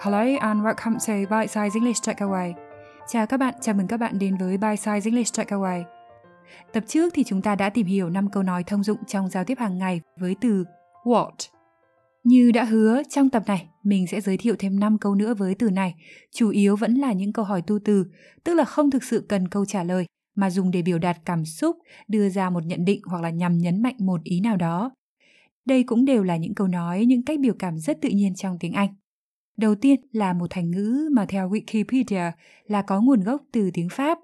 Hello and welcome to Bite Size English Takeaway. Chào các bạn, chào mừng các bạn đến với Bite Size English Takeaway. Tập trước thì chúng ta đã tìm hiểu 5 câu nói thông dụng trong giao tiếp hàng ngày với từ what. Như đã hứa, trong tập này mình sẽ giới thiệu thêm 5 câu nữa với từ này, chủ yếu vẫn là những câu hỏi tu từ, tức là không thực sự cần câu trả lời mà dùng để biểu đạt cảm xúc, đưa ra một nhận định hoặc là nhằm nhấn mạnh một ý nào đó. Đây cũng đều là những câu nói, những cách biểu cảm rất tự nhiên trong tiếng Anh. Đầu tiên là một thành ngữ mà theo Wikipedia là có nguồn gốc từ tiếng Pháp,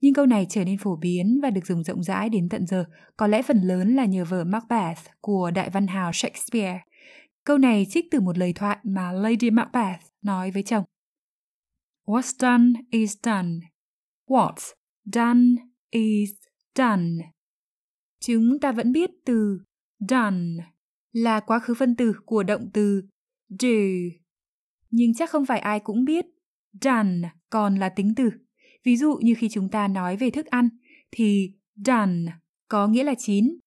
nhưng câu này trở nên phổ biến và được dùng rộng rãi đến tận giờ, có lẽ phần lớn là nhờ vở Macbeth của đại văn hào Shakespeare. Câu này trích từ một lời thoại mà Lady Macbeth nói với chồng. What's done is done. What's done is done. Chúng ta vẫn biết từ done là quá khứ phân từ của động từ do nhưng chắc không phải ai cũng biết done còn là tính từ. Ví dụ như khi chúng ta nói về thức ăn thì done có nghĩa là chín.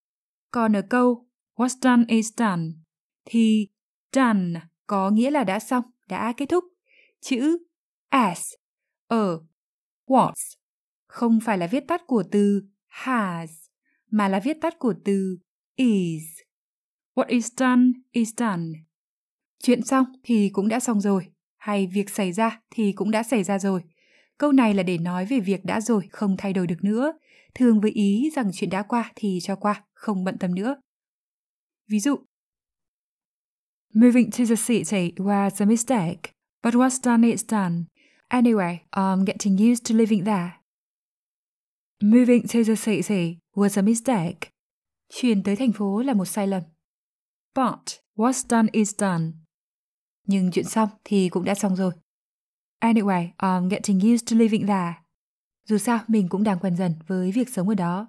Còn ở câu what's done is done thì done có nghĩa là đã xong, đã kết thúc. Chữ as ở what's không phải là viết tắt của từ has mà là viết tắt của từ is. What is done is done. Chuyện xong thì cũng đã xong rồi, hay việc xảy ra thì cũng đã xảy ra rồi. Câu này là để nói về việc đã rồi, không thay đổi được nữa. Thường với ý rằng chuyện đã qua thì cho qua, không bận tâm nữa. Ví dụ, Moving to the city was a mistake, but what's done is done. Anyway, I'm getting used to living there. Moving to the city was a mistake. Chuyển tới thành phố là một sai lầm. But what's done is done nhưng chuyện xong thì cũng đã xong rồi. Anyway, I'm getting used to living there. Dù sao, mình cũng đang quen dần với việc sống ở đó.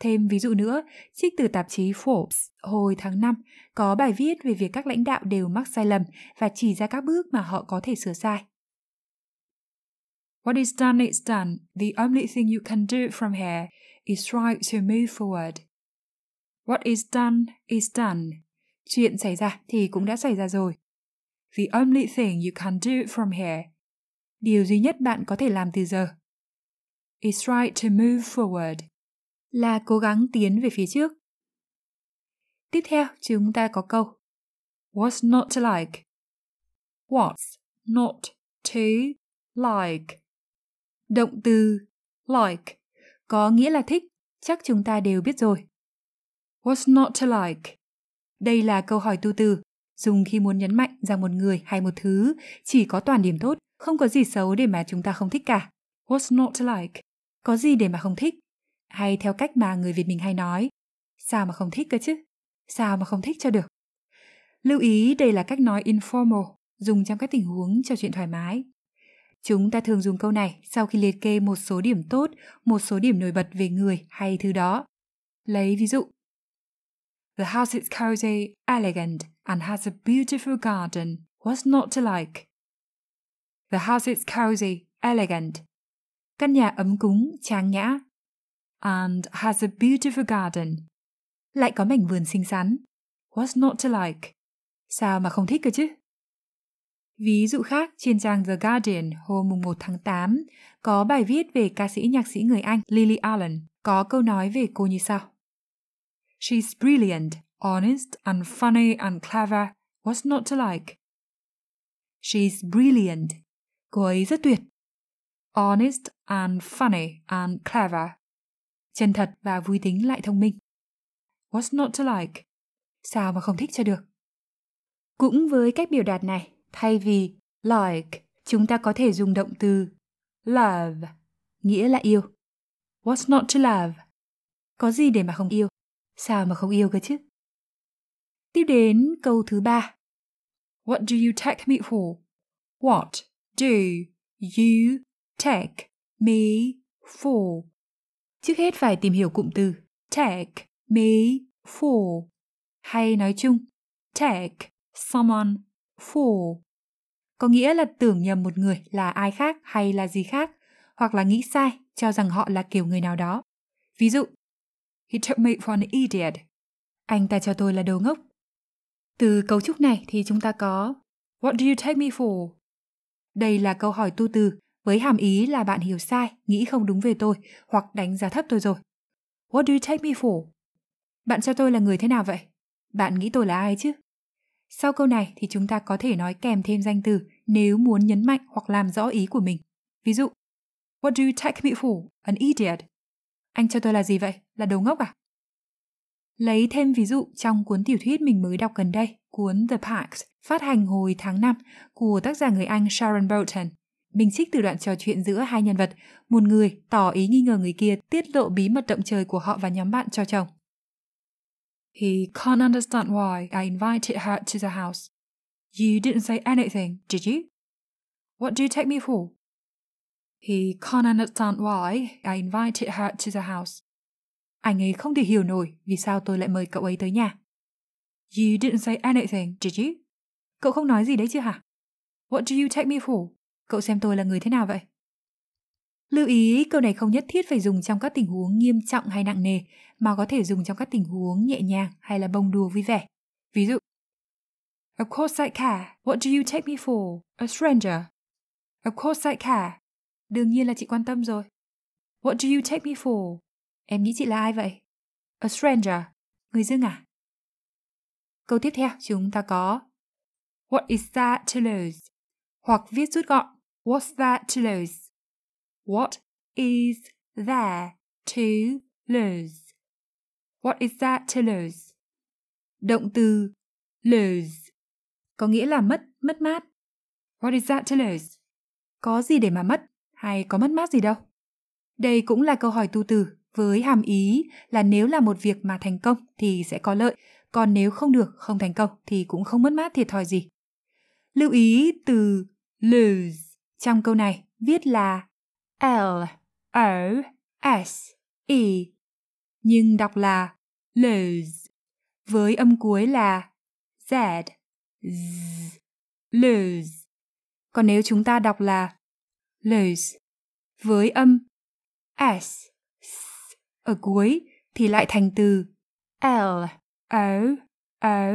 Thêm ví dụ nữa, trích từ tạp chí Forbes hồi tháng 5 có bài viết về việc các lãnh đạo đều mắc sai lầm và chỉ ra các bước mà họ có thể sửa sai. What is done is done. The only thing you can do from here is try to move forward. What is done is done. Chuyện xảy ra thì cũng đã xảy ra rồi. The only thing you can do from here. Điều duy nhất bạn có thể làm từ giờ. Is try to move forward. Là cố gắng tiến về phía trước. Tiếp theo, chúng ta có câu What's not to like? What's not to like? Động từ like có nghĩa là thích, chắc chúng ta đều biết rồi. What's not to like? Đây là câu hỏi tu từ, dùng khi muốn nhấn mạnh rằng một người hay một thứ chỉ có toàn điểm tốt, không có gì xấu để mà chúng ta không thích cả. What's not to like? Có gì để mà không thích? Hay theo cách mà người Việt mình hay nói, sao mà không thích cơ chứ? Sao mà không thích cho được? Lưu ý đây là cách nói informal, dùng trong các tình huống trò chuyện thoải mái. Chúng ta thường dùng câu này sau khi liệt kê một số điểm tốt, một số điểm nổi bật về người hay thứ đó. Lấy ví dụ, The house is cozy, elegant, and has a beautiful garden. What's not to like? The house is cozy, elegant. Căn nhà ấm cúng, trang nhã. And has a beautiful garden. Lại có mảnh vườn xinh xắn. What's not to like? Sao mà không thích cơ chứ? Ví dụ khác, trên trang The Guardian hôm 1 tháng 8 có bài viết về ca sĩ nhạc sĩ người Anh Lily Allen có câu nói về cô như sau. She's brilliant, honest, and funny and clever. What's not to like? She's brilliant. Cô ấy rất tuyệt. Honest and funny and clever. Chân thật và vui tính lại thông minh. What's not to like? Sao mà không thích cho được? Cũng với cách biểu đạt này, thay vì like, chúng ta có thể dùng động từ love, nghĩa là yêu. What's not to love? Có gì để mà không yêu? Sao mà không yêu cơ chứ? Tiếp đến câu thứ ba. What do you take me for? What do you take me for? Trước hết phải tìm hiểu cụm từ take me for hay nói chung take someone for có nghĩa là tưởng nhầm một người là ai khác hay là gì khác hoặc là nghĩ sai cho rằng họ là kiểu người nào đó. Ví dụ, He took me for an idiot. Anh ta cho tôi là đồ ngốc. Từ cấu trúc này thì chúng ta có What do you take me for? Đây là câu hỏi tu từ với hàm ý là bạn hiểu sai, nghĩ không đúng về tôi hoặc đánh giá thấp tôi rồi. What do you take me for? Bạn cho tôi là người thế nào vậy? Bạn nghĩ tôi là ai chứ? Sau câu này thì chúng ta có thể nói kèm thêm danh từ nếu muốn nhấn mạnh hoặc làm rõ ý của mình. Ví dụ, What do you take me for? An idiot. Anh cho tôi là gì vậy? Là đầu ngốc à? Lấy thêm ví dụ trong cuốn tiểu thuyết mình mới đọc gần đây, cuốn The Pact, phát hành hồi tháng 5 của tác giả người Anh Sharon Bolton. Mình trích từ đoạn trò chuyện giữa hai nhân vật, một người tỏ ý nghi ngờ người kia tiết lộ bí mật động trời của họ và nhóm bạn cho chồng. He can't understand why I invited her to the house. You didn't say anything, did you? What do you take me for? He can't understand why I invited her to the house. Anh ấy không thể hiểu nổi vì sao tôi lại mời cậu ấy tới nhà. You didn't say anything, did you? Cậu không nói gì đấy chứ hả? What do you take me for? Cậu xem tôi là người thế nào vậy? Lưu ý câu này không nhất thiết phải dùng trong các tình huống nghiêm trọng hay nặng nề, mà có thể dùng trong các tình huống nhẹ nhàng hay là bông đùa vui vẻ. Ví dụ, Of course I care. What do you take me for? A stranger. Of course I care. Đương nhiên là chị quan tâm rồi. What do you take me for? Em nghĩ chị là ai vậy? A stranger. Người dưng à? Câu tiếp theo chúng ta có What is that to lose? Hoặc viết rút gọn What's that to lose? What is there to lose? What is that to lose? Động từ lose có nghĩa là mất, mất mát. What is that to lose? Có gì để mà mất hay có mất mát gì đâu? Đây cũng là câu hỏi tu từ với hàm ý là nếu là một việc mà thành công thì sẽ có lợi, còn nếu không được, không thành công thì cũng không mất mát thiệt thòi gì. Lưu ý từ lose trong câu này viết là L O S E nhưng đọc là lose với âm cuối là Z Z lose. Còn nếu chúng ta đọc là lose với âm S, S ở cuối thì lại thành từ L O O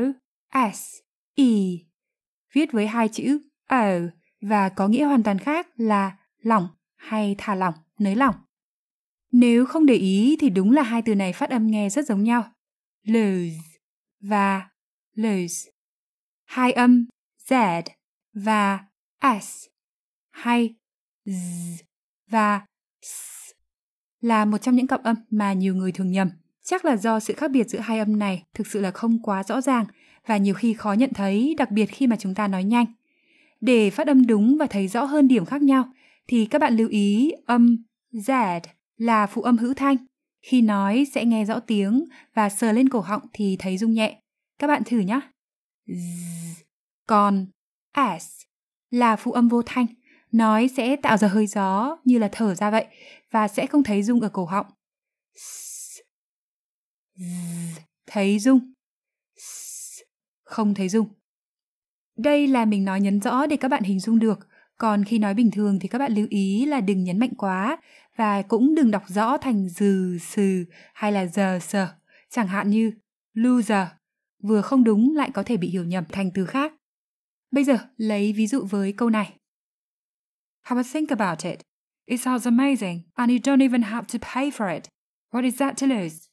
S E viết với hai chữ O và có nghĩa hoàn toàn khác là lỏng hay thả lỏng, nới lỏng. Nếu không để ý thì đúng là hai từ này phát âm nghe rất giống nhau. Lose và lose. Hai âm Z và S hay Z và S là một trong những cặp âm mà nhiều người thường nhầm. Chắc là do sự khác biệt giữa hai âm này thực sự là không quá rõ ràng và nhiều khi khó nhận thấy, đặc biệt khi mà chúng ta nói nhanh. Để phát âm đúng và thấy rõ hơn điểm khác nhau, thì các bạn lưu ý âm Z là phụ âm hữu thanh. Khi nói sẽ nghe rõ tiếng và sờ lên cổ họng thì thấy rung nhẹ. Các bạn thử nhé. Còn S là phụ âm vô thanh, nói sẽ tạo ra hơi gió như là thở ra vậy và sẽ không thấy rung ở cổ họng. thấy rung. không thấy rung. Đây là mình nói nhấn rõ để các bạn hình dung được, còn khi nói bình thường thì các bạn lưu ý là đừng nhấn mạnh quá và cũng đừng đọc rõ thành dừ, sừ hay là giờ, sờ, chẳng hạn như loser, vừa không đúng lại có thể bị hiểu nhầm thành từ khác. Bây giờ lấy ví dụ với câu này. Have a think about it. It sounds amazing and you don't even have to pay for it. What is that to lose?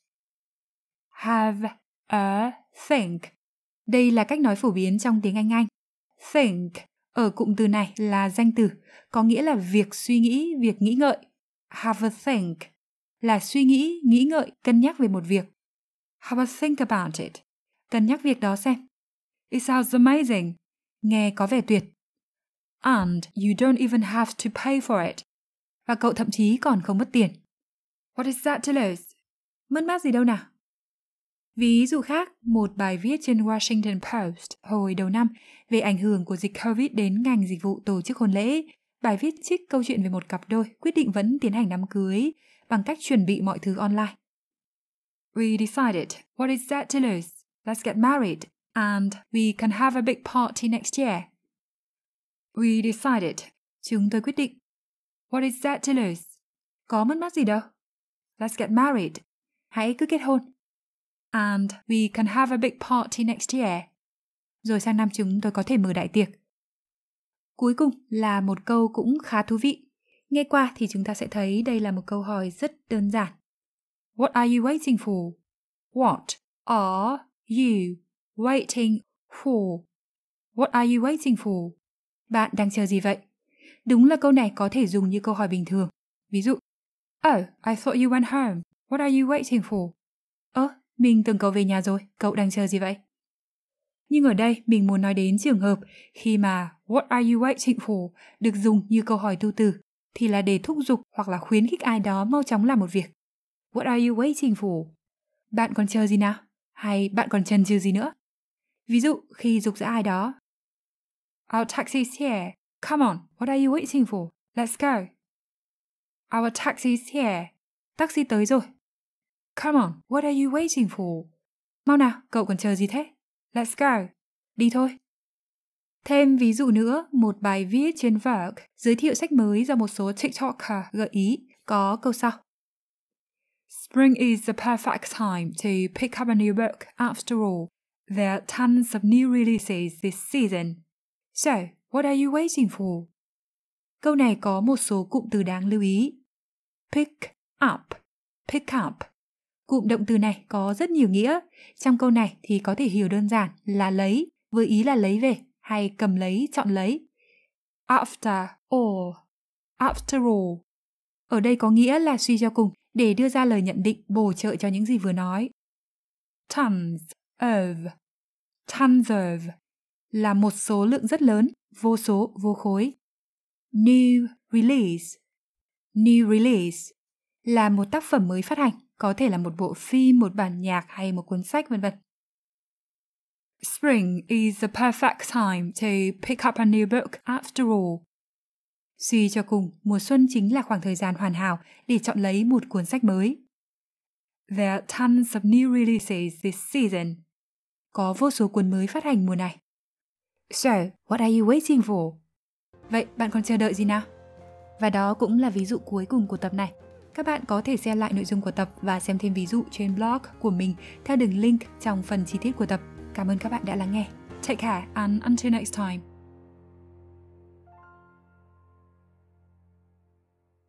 Have a think. Đây là cách nói phổ biến trong tiếng Anh Anh. Think ở cụm từ này là danh từ, có nghĩa là việc suy nghĩ, việc nghĩ ngợi. Have a think là suy nghĩ, nghĩ ngợi, cân nhắc về một việc. Have a think about it. Cân nhắc việc đó xem. It sounds amazing. Nghe có vẻ tuyệt. And you don't even have to pay for it. Và cậu thậm chí còn không mất tiền. What is that to lose? Mất mát gì đâu nào? Ví dụ khác, một bài viết trên Washington Post hồi đầu năm về ảnh hưởng của dịch COVID đến ngành dịch vụ tổ chức hôn lễ. Bài viết trích câu chuyện về một cặp đôi quyết định vẫn tiến hành đám cưới bằng cách chuẩn bị mọi thứ online. We decided, what is that to lose? Let's get married and we can have a big party next year. We decided. Chúng tôi quyết định. What is that to lose? Có mất mát gì đâu. Let's get married. Hãy cứ kết hôn. And we can have a big party next year. Rồi sang năm chúng tôi có thể mở đại tiệc. Cuối cùng là một câu cũng khá thú vị. Nghe qua thì chúng ta sẽ thấy đây là một câu hỏi rất đơn giản. What are you waiting for? What are you waiting for? What are you waiting for? Bạn đang chờ gì vậy? Đúng là câu này có thể dùng như câu hỏi bình thường. Ví dụ, Oh, I thought you went home. What are you waiting for? Ơ, mình tưởng cậu về nhà rồi, cậu đang chờ gì vậy? Nhưng ở đây mình muốn nói đến trường hợp khi mà What are you waiting for được dùng như câu hỏi tu từ thì là để thúc giục hoặc là khuyến khích ai đó mau chóng làm một việc. What are you waiting for? Bạn còn chờ gì nào? Hay bạn còn chần chừ gì nữa? Ví dụ khi dục dã ai đó. Our taxi's here. Come on, what are you waiting for? Let's go. Our taxi's here. Taxi tới rồi. Come on, what are you waiting for? Mau nào, cậu còn chờ gì thế? Let's go. Đi thôi. Thêm ví dụ nữa, một bài viết trên Vogue giới thiệu sách mới do một số TikToker gợi ý có câu sau. Spring is the perfect time to pick up a new book after all. There are tons of new releases this season. So, what are you waiting for? Câu này có một số cụm từ đáng lưu ý. Pick up, pick up. Cụm động từ này có rất nhiều nghĩa. Trong câu này thì có thể hiểu đơn giản là lấy, với ý là lấy về hay cầm lấy, chọn lấy. After all, after all. Ở đây có nghĩa là suy cho cùng để đưa ra lời nhận định bổ trợ cho những gì vừa nói. Tons of, tons of là một số lượng rất lớn, vô số, vô khối. New release, new release là một tác phẩm mới phát hành, có thể là một bộ phim, một bản nhạc hay một cuốn sách vân vân. Spring is the perfect time to pick up a new book after all. Suy cho cùng, mùa xuân chính là khoảng thời gian hoàn hảo để chọn lấy một cuốn sách mới. There are tons of new releases this season. Có vô số cuốn mới phát hành mùa này. So, what are you waiting for? Vậy bạn còn chờ đợi gì nào? Và đó cũng là ví dụ cuối cùng của tập này. Các bạn có thể xem lại nội dung của tập và xem thêm ví dụ trên blog của mình theo đường link trong phần chi tiết của tập. Cảm ơn các bạn đã lắng nghe. Take care and until next time.